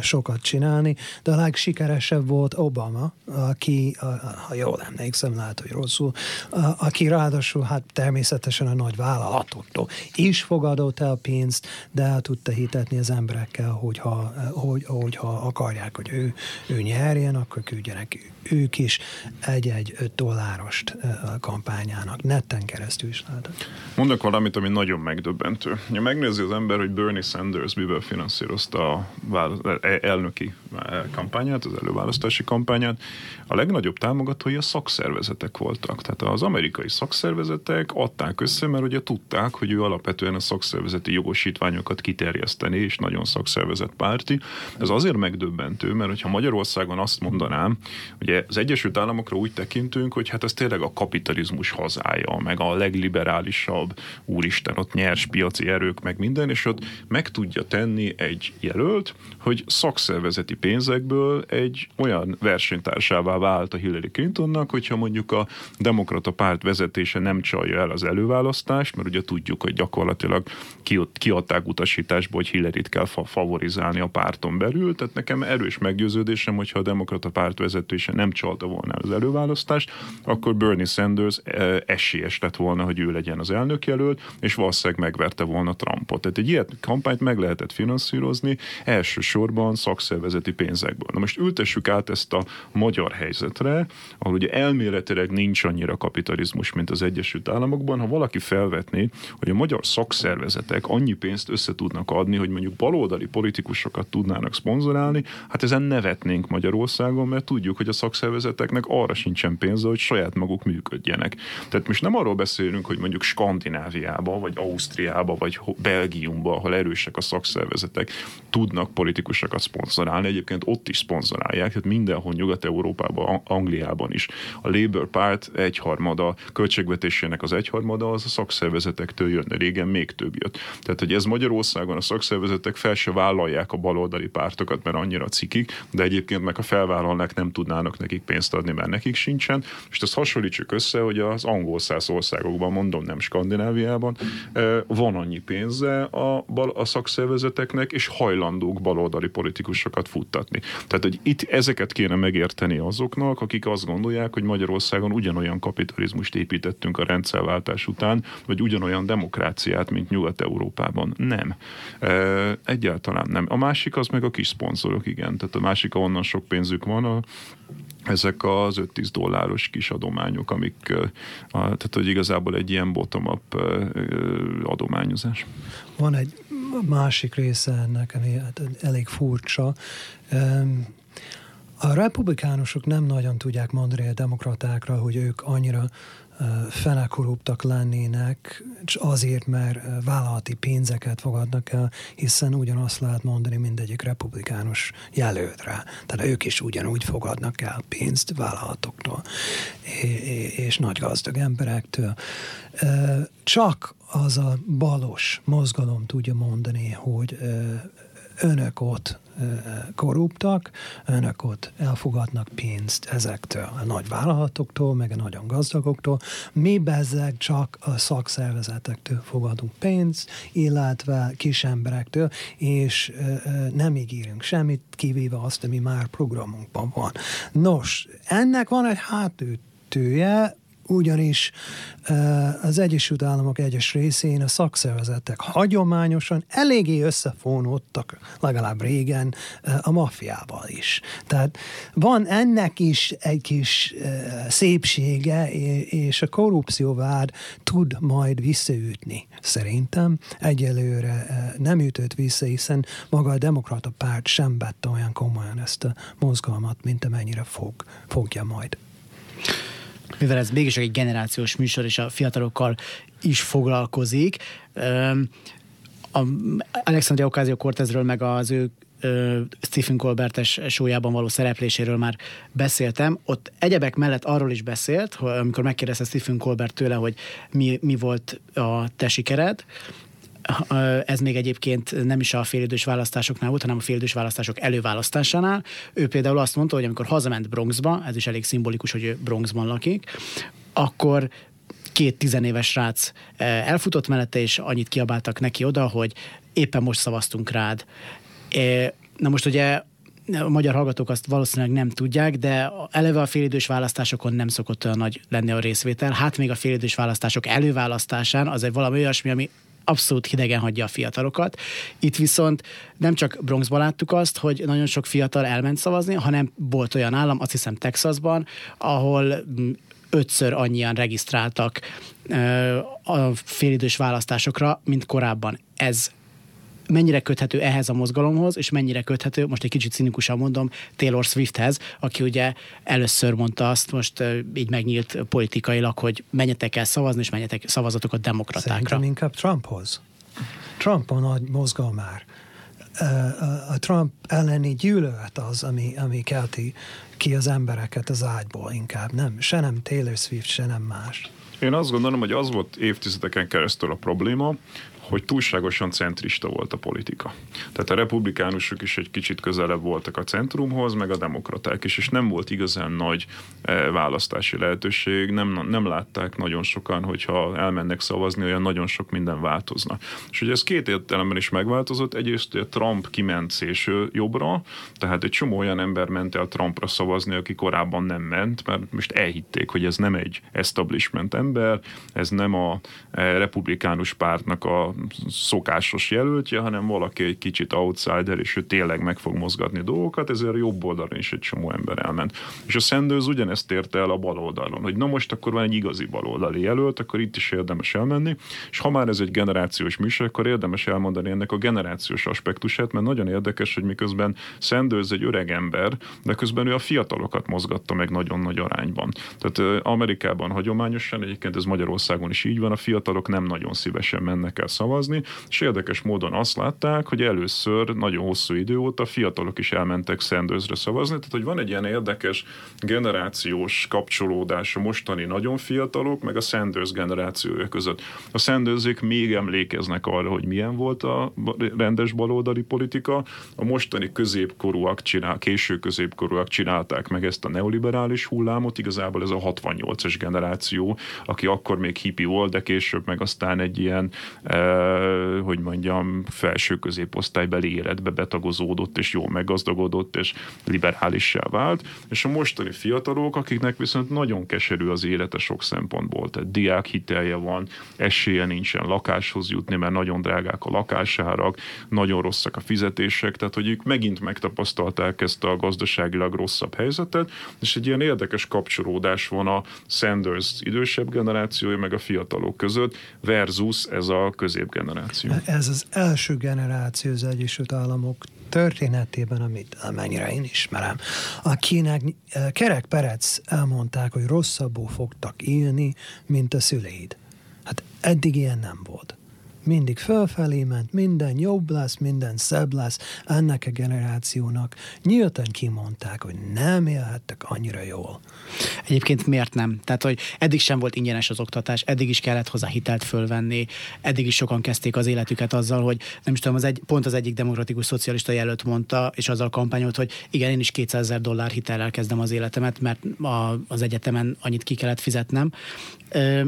sokat csinálni, de a legsikeresebb volt Obama, aki, ha jól emlékszem, lehet, hogy rosszul, aki ráadásul hát természetesen a nagy vállalatoktól is fogadott el pénzt, de el tudta hitetni az emberekkel, hogyha, hogy, hogyha akarják, hogy ő, ő nyerjen, akkor küldjenek ők is egy-egy dollárost a kampányának. Netten keresztül is lehetett. Mondok valamit, ami nagyon megdöbbentő. Ha megnézi az ember, hogy Bernie Sanders miből finanszírozta a elnöki kampányát, az előválasztási kampányát, a legnagyobb támogatói a szakszervezetek voltak. Tehát az amerikai szakszervezetek adták össze, mert ugye tudták, hogy ő alapvetően a szakszervezeti jogosítványokat kiterjeszteni, és nagyon szakszervezet párti. Ez azért megdöbbentő, mert hogyha Magyarországon azt mondanám, hogy az Egyesült Államokra úgy tekintünk, hogy hát ez tényleg a kapitalizmus hazája, meg a legliberálisabb, úristen, ott nyers piaci erők, meg minden, és ott meg tudja tenni egy jelölt, hogy szakszervezeti pénzekből egy olyan versenytársává vált a Hillary Clintonnak, hogyha mondjuk a demokrata párt vezetése nem csalja el az előválasztást, mert ugye tudjuk, hogy gyakorlatilag kiadták utasításba, hogy Hillary-t kell favorizálni a párton belül, tehát nekem erős meggyőződésem, hogyha a demokrata párt vezetése nem csalta volna az előválasztást, akkor Bernie Sanders esélyes lett volna, hogy ő legyen az elnökjelölt, és valószínűleg megverte volna Trumpot. Tehát egy ilyet kampányt meg lehetett finanszírozni elsősorban szakszervezeti pénzekből. Na most ültessük át ezt a magyar helyzetre, ahol ugye elméletileg nincs annyira kapitalizmus, mint az Egyesült Államokban. Ha valaki felvetné, hogy a magyar szakszervezetek annyi pénzt össze tudnak adni, hogy mondjuk baloldali politikusokat tudnának szponzorálni, hát ezen nevetnénk Magyarországon, mert tudjuk, hogy a szakszervezeteknek arra sincsen pénze, hogy saját maguk működjenek. Tehát most nem arról beszélünk, hogy mondjuk Skandináviába, vagy Ausztriába, vagy Belgiumba, ahol erősek a szakszervezetek, tudnak politikusokat szponzorálni. Egyébként ott is szponzorálják, tehát mindenhol Nyugat-Európában, Angliában is. A Labour párt egyharmada, költségvetésének az egyharmada az a szakszervezetektől jön, régen még több jött. Tehát, hogy ez Magyarországon a szakszervezetek fel se vállalják a baloldali pártokat, mert annyira cikik, de egyébként meg a felvállalnák nem tudnának nekik pénzt adni, mert nekik sincsen. És ezt hasonlítsuk össze, hogy az angol száz országokban, mondom, nem Skandináviában, van annyi pénze a, bal, a szakszervezeteknek, és hajlandók baloldali politikusokat futtatni. Tehát, hogy itt ezeket kéne megérteni azoknak, akik azt gondolják, hogy Magyarországon ugyanolyan kapitalizmust építettünk a rendszerváltás után, vagy ugyanolyan demokráciát, mint Nyugat-Európában. Nem. Egyáltalán nem. A másik az meg a kis szponzorok, igen. Tehát a másik, ahonnan sok pénzük van, a, ezek az 5-10 dolláros kis adományok, amik, tehát hogy igazából egy ilyen bottom-up adományozás. Van egy másik része ennek, ami hát elég furcsa. A republikánusok nem nagyon tudják mondani a demokratákra, hogy ők annyira felekorruptak lennének, és azért, mert vállalati pénzeket fogadnak el, hiszen ugyanazt lehet mondani mindegyik republikánus jelöltre. Tehát ők is ugyanúgy fogadnak el pénzt vállalatoktól és nagy gazdag emberektől. Csak az a balos mozgalom tudja mondani, hogy önök ott korruptak, önök ott elfogadnak pénzt ezektől a nagy vállalatoktól, meg a nagyon gazdagoktól, mi bezzeg csak a szakszervezetektől fogadunk pénzt, illetve kis emberektől, és nem ígérünk semmit, kivéve azt, ami már programunkban van. Nos, ennek van egy hátütője, ugyanis az Egyesült Államok egyes részén a szakszervezetek hagyományosan eléggé összefónódtak, legalább régen, a maffiával is. Tehát van ennek is egy kis szépsége, és a korrupcióvád tud majd visszaütni. Szerintem egyelőre nem ütött vissza, hiszen maga a demokrata párt sem vette olyan komolyan ezt a mozgalmat, mint amennyire fog, fogja majd mivel ez mégis egy generációs műsor, és a fiatalokkal is foglalkozik. A Alexandria Ocasio-Cortezről meg az ő Stephen Colbert-es sójában való szerepléséről már beszéltem. Ott egyebek mellett arról is beszélt, amikor megkérdezte Stephen Colbert tőle, hogy mi, mi volt a te sikered, ez még egyébként nem is a félidős választásoknál volt, hanem a félidős választások előválasztásánál. Ő például azt mondta, hogy amikor hazament Bronxba, ez is elég szimbolikus, hogy ő Bronxban lakik, akkor két tizenéves srác elfutott mellette, és annyit kiabáltak neki oda, hogy éppen most szavaztunk rád. Na most ugye a magyar hallgatók azt valószínűleg nem tudják, de eleve a félidős választásokon nem szokott olyan nagy lenni a részvétel. Hát még a félidős választások előválasztásán az egy valami olyasmi, ami abszolút hidegen hagyja a fiatalokat. Itt viszont nem csak Bronxban láttuk azt, hogy nagyon sok fiatal elment szavazni, hanem volt olyan állam, azt hiszem Texasban, ahol mm, ötször annyian regisztráltak a félidős választásokra, mint korábban. Ez mennyire köthető ehhez a mozgalomhoz, és mennyire köthető, most egy kicsit cinikusan mondom, Taylor Swifthez, aki ugye először mondta azt, most így megnyílt politikailag, hogy menjetek el szavazni, és menjetek szavazatokat demokratákra. Szerintem inkább Trumphoz. Trump a nagy mozgalmár. A Trump elleni gyűlölet az, ami, ami kelti ki az embereket az ágyból inkább. Nem, se nem Taylor Swift, se nem más. Én azt gondolom, hogy az volt évtizedeken keresztül a probléma, hogy túlságosan centrista volt a politika. Tehát a republikánusok is egy kicsit közelebb voltak a centrumhoz, meg a demokraták is, és nem volt igazán nagy eh, választási lehetőség, nem, nem látták nagyon sokan, hogyha elmennek szavazni, olyan nagyon sok minden változna. És ugye ez két értelemben is megváltozott, egyrészt a Trump kiment szélső jobbra, tehát egy csomó olyan ember ment el Trumpra szavazni, aki korábban nem ment, mert most elhitték, hogy ez nem egy establishment ember, ez nem a eh, republikánus pártnak a szokásos jelöltje, hanem valaki egy kicsit outsider, és ő tényleg meg fog mozgatni dolgokat, ezért jobb oldalon is egy csomó ember elment. És a Sanders ugyanezt érte el a bal oldalon, hogy na most akkor van egy igazi baloldali jelölt, akkor itt is érdemes elmenni, és ha már ez egy generációs műsor, akkor érdemes elmondani ennek a generációs aspektusát, mert nagyon érdekes, hogy miközben Sanders egy öreg ember, de közben ő a fiatalokat mozgatta meg nagyon nagy arányban. Tehát Amerikában hagyományosan, egyébként ez Magyarországon is így van, a fiatalok nem nagyon szívesen mennek el szavazni, és érdekes módon azt látták, hogy először nagyon hosszú idő óta fiatalok is elmentek Sandersre szavazni, tehát hogy van egy ilyen érdekes generációs kapcsolódás a mostani nagyon fiatalok, meg a Sanders generációja között. A Sandersék még emlékeznek arra, hogy milyen volt a rendes baloldali politika, a mostani középkorúak csinál, késő középkorúak csinálták meg ezt a neoliberális hullámot, igazából ez a 68-as generáció, aki akkor még hippi volt, de később meg aztán egy ilyen, eh, hogy mondjam, felső középosztálybeli életbe betagozódott, és jól meggazdagodott, és liberálissá vált, és a mostani fiatalok, akiknek viszont nagyon keserű az élete sok szempontból, tehát diák hitelje van, esélye nincsen lakáshoz jutni, mert nagyon drágák a lakásárak, nagyon rosszak a fizetések, tehát hogy ők megint megtapasztalták ezt a gazdaságilag rosszabb helyzetet, és egy ilyen érdekes kapcsolódás van a Sanders idősebb generációja, meg a fiatalok között, versus ez a középgeneráció. Ez az első generáció az Egyesült Államok történetében, amit amennyire én ismerem, akinek eh, Kerek Perec elmondták, hogy rosszabbul fogtak élni, mint a szüleid. Hát eddig ilyen nem volt mindig fölfelé ment, minden jobb lesz, minden szebb lesz ennek a generációnak. Nyíltan kimondták, hogy nem élhettek annyira jól. Egyébként miért nem? Tehát, hogy eddig sem volt ingyenes az oktatás, eddig is kellett hozzá hitelt fölvenni, eddig is sokan kezdték az életüket azzal, hogy nem is tudom, az egy, pont az egyik demokratikus szocialista jelölt mondta, és azzal kampányolt, hogy igen, én is 200 ezer dollár hitellel kezdem az életemet, mert a, az egyetemen annyit ki kellett fizetnem. Ö,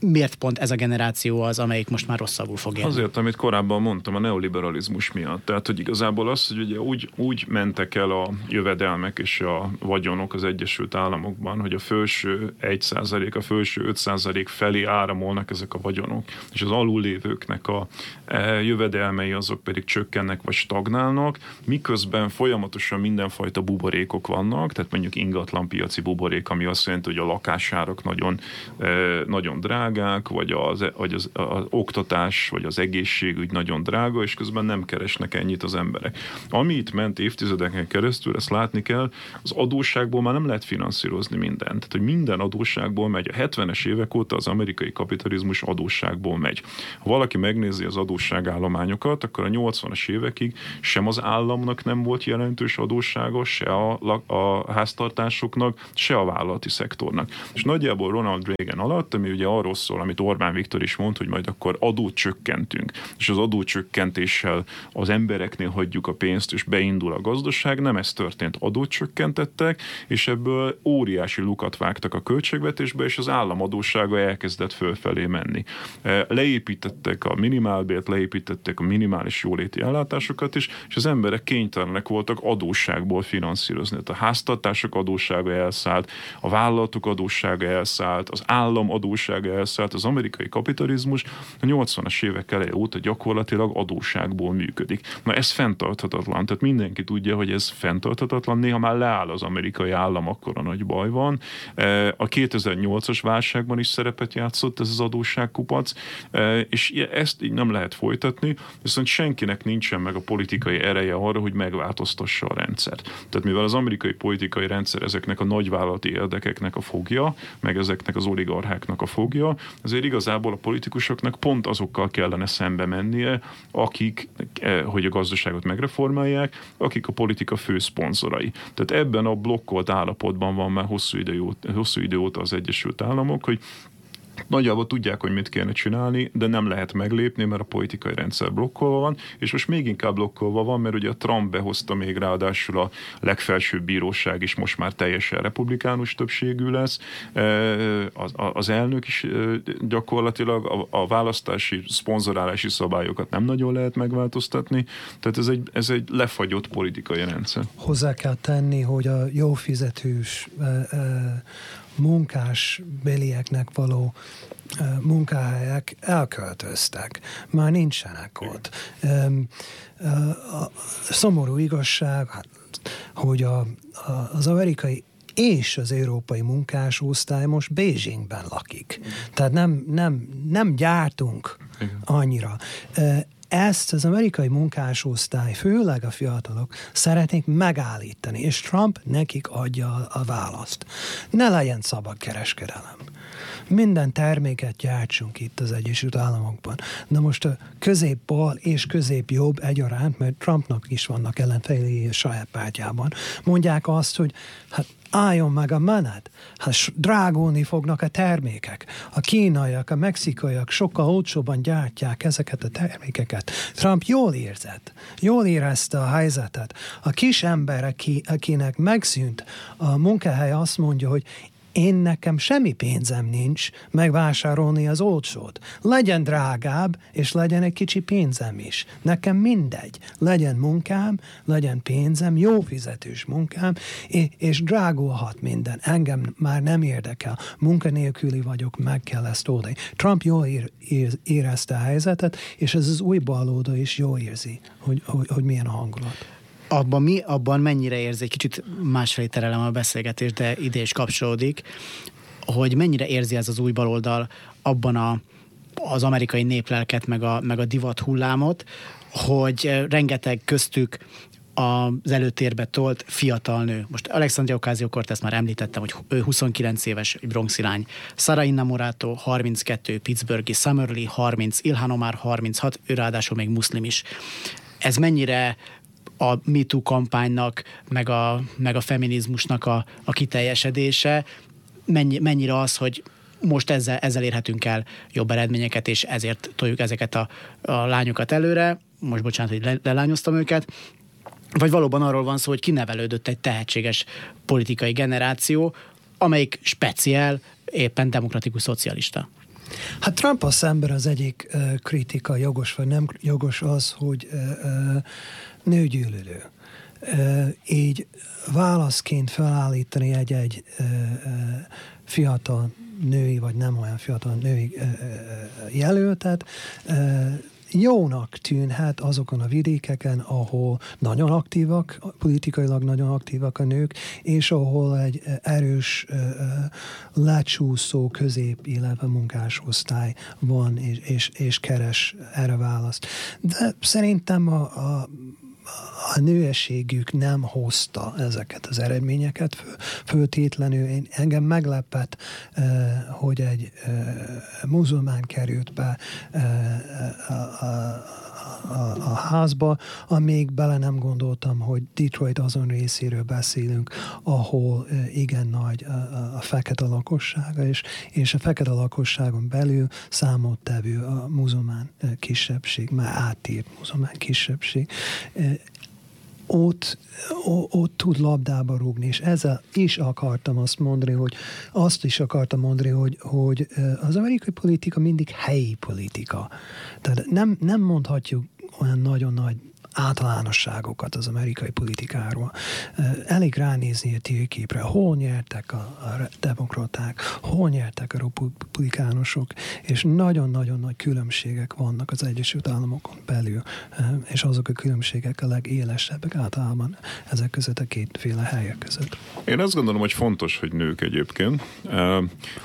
miért pont ez a generáció az, amelyik most már rosszabbul fog élni? Azért, amit korábban mondtam, a neoliberalizmus miatt. Tehát, hogy igazából az, hogy ugye úgy, úgy mentek el a jövedelmek és a vagyonok az Egyesült Államokban, hogy a felső 1%, a felső 5% felé áramolnak ezek a vagyonok, és az alullévőknek a e, jövedelmei azok pedig csökkennek vagy stagnálnak, miközben folyamatosan mindenfajta buborékok vannak, tehát mondjuk ingatlanpiaci buborék, ami azt jelenti, hogy a lakásárak nagyon, e, nagyon drága, drágák, vagy az, vagy az, az oktatás, vagy az egészségügy nagyon drága, és közben nem keresnek ennyit az emberek. Ami itt ment évtizedeken keresztül, ezt látni kell, az adósságból már nem lehet finanszírozni mindent. Tehát, hogy minden adósságból megy. A 70-es évek óta az amerikai kapitalizmus adósságból megy. Ha valaki megnézi az adósságállományokat, akkor a 80-as évekig sem az államnak nem volt jelentős adóssága, se a, a háztartásoknak, se a vállalati szektornak. És nagyjából Ronald Reagan alatt, ami ugye arról szól, amit Orbán Viktor is mond, hogy majd akkor adót csökkentünk, és az adócsökkentéssel az embereknél hagyjuk a pénzt, és beindul a gazdaság. Nem ez történt, adót csökkentettek, és ebből óriási lukat vágtak a költségvetésbe, és az államadósága elkezdett fölfelé menni. E, leépítettek a minimálbért, leépítettek a minimális jóléti ellátásokat is, és az emberek kénytelenek voltak adósságból finanszírozni. A háztartások adóssága elszállt, a vállalatok adóssága elszállt, az állam adóssága elszállt, az amerikai kapitalizmus a 80-as évek eleje óta gyakorlatilag adósságból működik. Na ez fenntarthatatlan, tehát mindenki tudja, hogy ez fenntarthatatlan, néha már leáll az amerikai állam, akkor a nagy baj van. E, a 2008-as válságban is szerepet játszott ez az adósságkupac, e, és ezt így nem lehet folytatni, viszont senkinek nincsen meg a politikai ereje arra, hogy megváltoztassa a rendszert. Tehát mivel az amerikai politikai rendszer ezeknek a nagyvállalati érdekeknek a fogja, meg ezeknek az oligarcháknak a fogja, azért igazából a politikusoknak pont azokkal kellene szembe mennie, akik, eh, hogy a gazdaságot megreformálják, akik a politika fő szponzorai. Tehát ebben a blokkolt állapotban van már hosszú idő, hosszú idő óta az Egyesült Államok, hogy Nagyjából tudják, hogy mit kéne csinálni, de nem lehet meglépni, mert a politikai rendszer blokkolva van, és most még inkább blokkolva van, mert ugye a Trump behozta még ráadásul a legfelsőbb bíróság is most már teljesen republikánus többségű lesz. Az elnök is gyakorlatilag a választási, szponzorálási szabályokat nem nagyon lehet megváltoztatni, tehát ez egy, ez egy lefagyott politikai rendszer. Hozzá kell tenni, hogy a jó fizetős munkás belieknek való munkahelyek elköltöztek, már nincsenek ott. A szomorú igazság, hát, hogy a, a, az amerikai és az európai munkásosztály most Bézsingben lakik. Tehát nem, nem, nem gyártunk annyira. ezt az amerikai munkásosztály, főleg a fiatalok szeretnék megállítani, és Trump nekik adja a választ. Ne legyen szabad kereskedelem minden terméket gyártsunk itt az Egyesült Államokban. Na most a középbal és középjobb egyaránt, mert Trumpnak is vannak ellenfelé a saját pártjában, mondják azt, hogy hát álljon meg a menet. Hát drágulni fognak a termékek. A kínaiak, a mexikaiak sokkal olcsóban gyártják ezeket a termékeket. Trump jól érzett, jól érezte a helyzetet. A kis ember, aki, akinek megszűnt a munkahely, azt mondja, hogy én nekem semmi pénzem nincs megvásárolni az olcsót. Legyen drágább, és legyen egy kicsi pénzem is. Nekem mindegy. Legyen munkám, legyen pénzem, jó fizetős munkám, és drágulhat minden. Engem már nem érdekel. Munkanélküli vagyok, meg kell ezt oldani. Trump jól ér, ér, érezte a helyzetet, és ez az új balóda is jól érzi, hogy, hogy, hogy milyen a hangulat abban mi, abban mennyire érzi, kicsit másfelé terelem a beszélgetést, de ide is kapcsolódik, hogy mennyire érzi ez az új baloldal abban a, az amerikai néplelket, meg a, meg a divat hullámot, hogy rengeteg köztük az előtérbe tolt fiatal nő. Most Alexandria Ocasio-Cortez már említettem, hogy ő 29 éves, egy bronx irány. Sara Innamorato 32, Pittsburghi Summerlee 30, Ilhan Omar 36, ő ráadásul még muszlim is. Ez mennyire a MeToo kampánynak, meg a, meg a feminizmusnak a, a kiteljesedése, mennyi, mennyire az, hogy most ezzel, ezzel érhetünk el jobb eredményeket, és ezért toljuk ezeket a, a lányokat előre. Most bocsánat, hogy le, lelányoztam őket. Vagy valóban arról van szó, hogy kinevelődött egy tehetséges politikai generáció, amelyik speciál éppen demokratikus szocialista. Hát Trump a szemben az egyik kritika jogos vagy nem jogos az, hogy nőgyűlölő. Így válaszként felállítani egy-egy fiatal női, vagy nem olyan fiatal női jelöltet, jónak tűnhet azokon a vidékeken, ahol nagyon aktívak, politikailag nagyon aktívak a nők, és ahol egy erős, lecsúszó közép, illetve munkásosztály van, és, és, és keres erre választ. De szerintem a, a a nőességük nem hozta ezeket az eredményeket föltétlenül. Én, engem meglepett, eh, hogy egy eh, muzulmán került be eh, a, a, a, a házba, amíg bele nem gondoltam, hogy Detroit azon részéről beszélünk, ahol igen nagy a, a, a fekete lakossága, és, és a fekete lakosságon belül számottevő a muzulmán kisebbség, már átírt muzulmán kisebbség ott, ott tud labdába rúgni, és ezzel is akartam azt mondani, hogy azt is akartam mondani, hogy, hogy az amerikai politika mindig helyi politika. Tehát nem, nem mondhatjuk olyan nagyon nagy általánosságokat az amerikai politikáról. Elég ránézni a térképre, hol nyertek a, a demokraták, hol nyertek a republikánusok, és nagyon-nagyon nagy különbségek vannak az Egyesült Államokon belül, és azok a különbségek a legélesebbek általában ezek között a kétféle helyek között. Én azt gondolom, hogy fontos, hogy nők egyébként.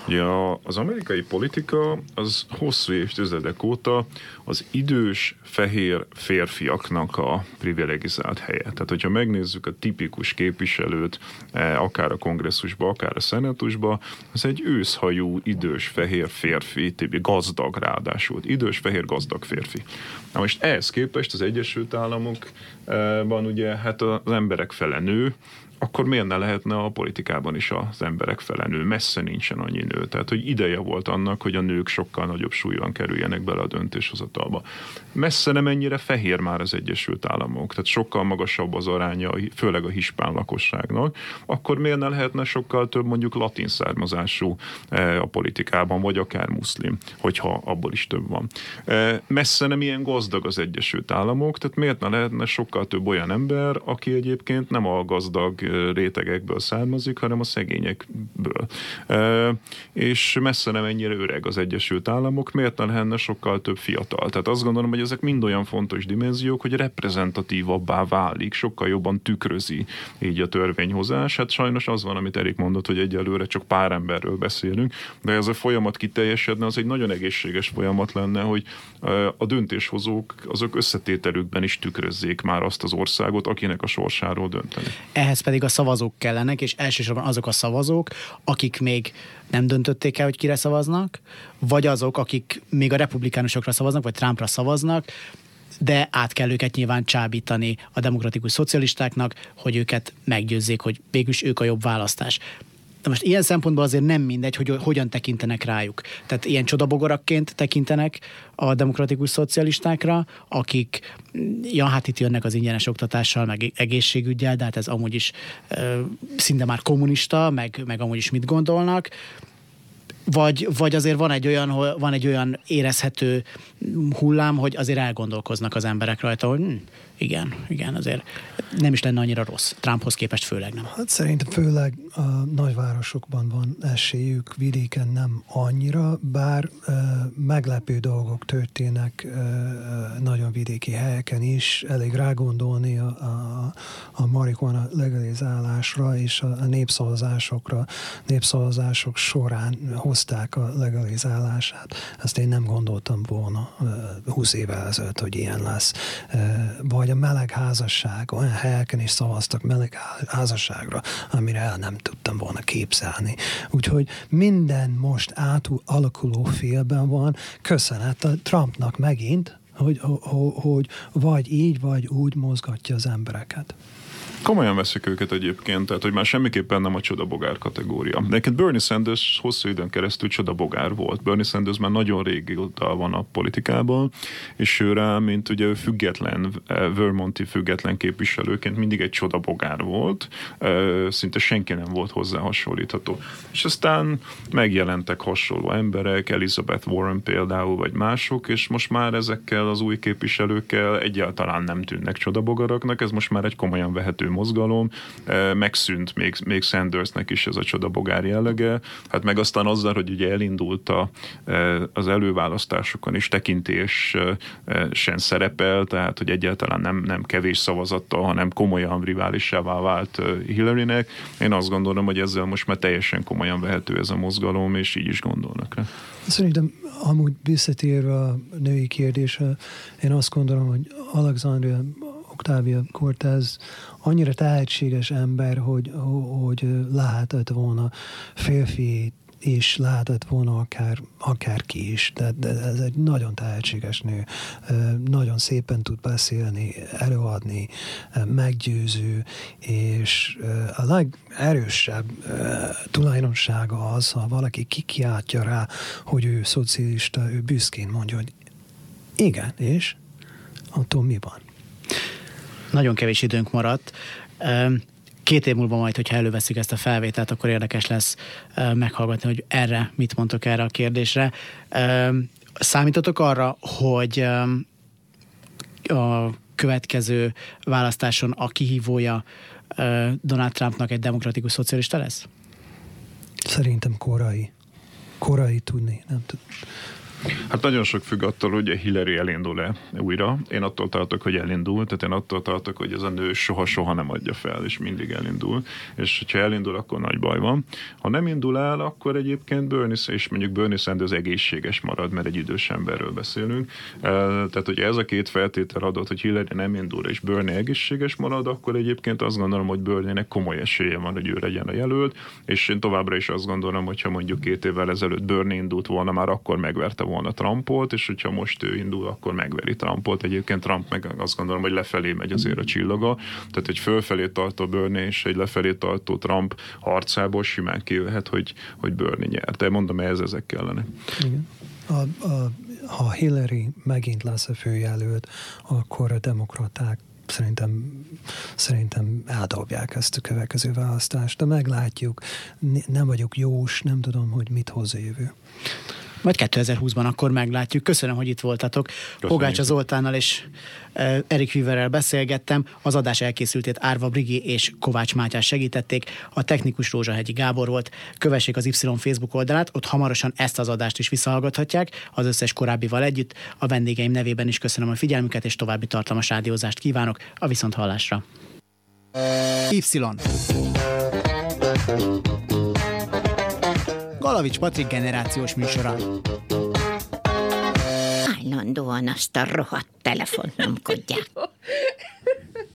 Ugye az amerikai politika az hosszú évtizedek óta az idős, fehér férfiaknak a privilegizált helye. Tehát, hogyha megnézzük a tipikus képviselőt, e, akár a kongresszusba, akár a szenátusba, az egy őszhajú, idős, fehér férfi, gazdag ráadásul. Idős, fehér, gazdag férfi. Na most ehhez képest az Egyesült Államokban ugye hát az emberek fele nő, akkor miért ne lehetne a politikában is az emberek fele nő? Messze nincsen annyi nő. Tehát, hogy ideje volt annak, hogy a nők sokkal nagyobb súlyban kerüljenek bele a döntéshozatalba. Messze nem ennyire fehér már az Egyesült Államok, tehát sokkal magasabb az aránya, főleg a hispán lakosságnak, akkor miért ne lehetne sokkal több mondjuk latin származású e, a politikában, vagy akár muszlim, hogyha abból is több van. E, messze nem ilyen gazdag az Egyesült Államok, tehát miért ne lehetne sokkal több olyan ember, aki egyébként nem a gazdag rétegekből származik, hanem a szegényekből. És messze nem ennyire öreg az Egyesült Államok, miért ne lenne sokkal több fiatal? Tehát azt gondolom, hogy ezek mind olyan fontos dimenziók, hogy reprezentatívabbá válik, sokkal jobban tükrözi így a törvényhozás. Hát sajnos az van, amit Erik mondott, hogy egyelőre csak pár emberről beszélünk, de ez a folyamat kiteljesedne, az egy nagyon egészséges folyamat lenne, hogy a döntéshozók azok összetételükben is tükrözzék már azt az országot, akinek a sorsáról dönteni. Ehhez pedig a szavazók kellenek, és elsősorban azok a szavazók, akik még nem döntötték el, hogy kire szavaznak, vagy azok, akik még a republikánusokra szavaznak, vagy Trumpra szavaznak, de át kell őket nyilván csábítani a demokratikus szocialistáknak, hogy őket meggyőzzék, hogy végülis ők a jobb választás. De most ilyen szempontból azért nem mindegy, hogy hogyan tekintenek rájuk. Tehát ilyen csodabogarakként tekintenek a demokratikus szocialistákra, akik, ja, hát itt jönnek az ingyenes oktatással, meg egészségügyel, de hát ez amúgy is ö, szinte már kommunista, meg, meg amúgy is mit gondolnak vagy, vagy azért van egy, olyan, van egy olyan érezhető hullám, hogy azért elgondolkoznak az emberek rajta, hogy hm, igen, igen, azért nem is lenne annyira rossz. Trumphoz képest főleg nem. Hát szerintem főleg a nagyvárosokban van esélyük, vidéken nem annyira, bár uh, meglepő dolgok történnek uh, nagyon vidéki helyeken is. Elég rágondolni a, a, a marihuana legalizálásra és a, a népszavazásokra. Népszavazások során hozták a legalizálását. Ezt én nem gondoltam volna uh, 20 évvel ezelőtt, hogy ilyen lesz. Uh, vagy hogy a meleg házasság, olyan helyeken is szavaztak meleg házasságra, amire el nem tudtam volna képzelni. Úgyhogy minden most átalakuló félben van, köszönet a Trumpnak megint, hogy, hogy, hogy vagy így, vagy úgy mozgatja az embereket. Komolyan veszik őket egyébként, tehát hogy már semmiképpen nem a csodabogár kategória. De Bernie Sanders hosszú időn keresztül csodabogár volt. Bernie Sanders már nagyon régóta van a politikában, és ő rá, mint ugye független, eh, Vermonti független képviselőként mindig egy csodabogár volt, eh, szinte senki nem volt hozzá hasonlítható. És aztán megjelentek hasonló emberek, Elizabeth Warren például, vagy mások, és most már ezekkel az új képviselőkkel egyáltalán nem tűnnek csodabogaraknak, ez most már egy komolyan vehető mozgalom, eh, megszűnt még, még Sandersnek is ez a csodabogár jellege, hát meg aztán azzal, hogy ugye elindult a, eh, az előválasztásokon is tekintés eh, sem szerepel, tehát hogy egyáltalán nem, nem kevés szavazattal, hanem komolyan riválissává vált Hillarynek. Én azt gondolom, hogy ezzel most már teljesen komolyan vehető ez a mozgalom, és így is gondolnak rá. Szerintem amúgy visszatérve a női kérdésre, én azt gondolom, hogy Alexandria Octavia Cortez annyira tehetséges ember, hogy, hogy lehetett volna férfi és lehetett volna akár, akár ki is, de ez egy nagyon tehetséges nő, nagyon szépen tud beszélni, előadni, meggyőző, és a legerősebb tulajdonsága az, ha valaki kikiáltja rá, hogy ő szocialista, ő büszkén mondja, hogy igen, és attól mi van? Nagyon kevés időnk maradt. Két év múlva majd, hogyha előveszik ezt a felvételt, akkor érdekes lesz meghallgatni, hogy erre mit mondtok erre a kérdésre. Számítotok arra, hogy a következő választáson a kihívója Donald Trumpnak egy demokratikus szocialista lesz? Szerintem korai. Korai tudni, nem tudom. Hát nagyon sok függ attól, hogy Hillary elindul-e újra. Én attól tartok, hogy elindul, tehát én attól tartok, hogy ez a nő soha-soha nem adja fel, és mindig elindul. És ha elindul, akkor nagy baj van. Ha nem indul el, akkor egyébként Bernie, és mondjuk Bernie Sanders egészséges marad, mert egy idős emberről beszélünk. Tehát, hogy ez a két feltétel adott, hogy Hillary nem indul, és Bernie egészséges marad, akkor egyébként azt gondolom, hogy Bernie-nek komoly esélye van, hogy ő legyen a jelölt, és én továbbra is azt gondolom, hogy ha mondjuk két évvel ezelőtt Bernie indult volna, már akkor megverte volna volna Trumpot, és hogyha most ő indul, akkor megveri Trumpot. Egyébként Trump meg azt gondolom, hogy lefelé megy azért a csillaga. Tehát egy fölfelé tartó Bernie és egy lefelé tartó Trump harcából simán kijöhet, hogy, hogy Bernie nyert. De mondom, ez ezek kellene. Igen. Ha Hillary megint lesz a főjelölt, akkor a demokraták szerintem, szerintem eldobják ezt a következő választást, de meglátjuk. Nem vagyok jós, nem tudom, hogy mit hoz a jövő. Majd 2020-ban akkor meglátjuk. Köszönöm, hogy itt voltatok. Pogácsa Zoltánnal és uh, Erik Viverrel beszélgettem. Az adás elkészültét Árva Brigi és Kovács Mátyás segítették. A technikus Rózsahegyi Gábor volt. Kövessék az Y Facebook oldalát, ott hamarosan ezt az adást is visszahallgathatják, az összes korábbival együtt. A vendégeim nevében is köszönöm a figyelmüket, és további tartalmas rádiózást kívánok. A viszonthallásra. Y. Galavics Patrik generációs műsora. Állandóan azt a rohadt telefonnomkodják.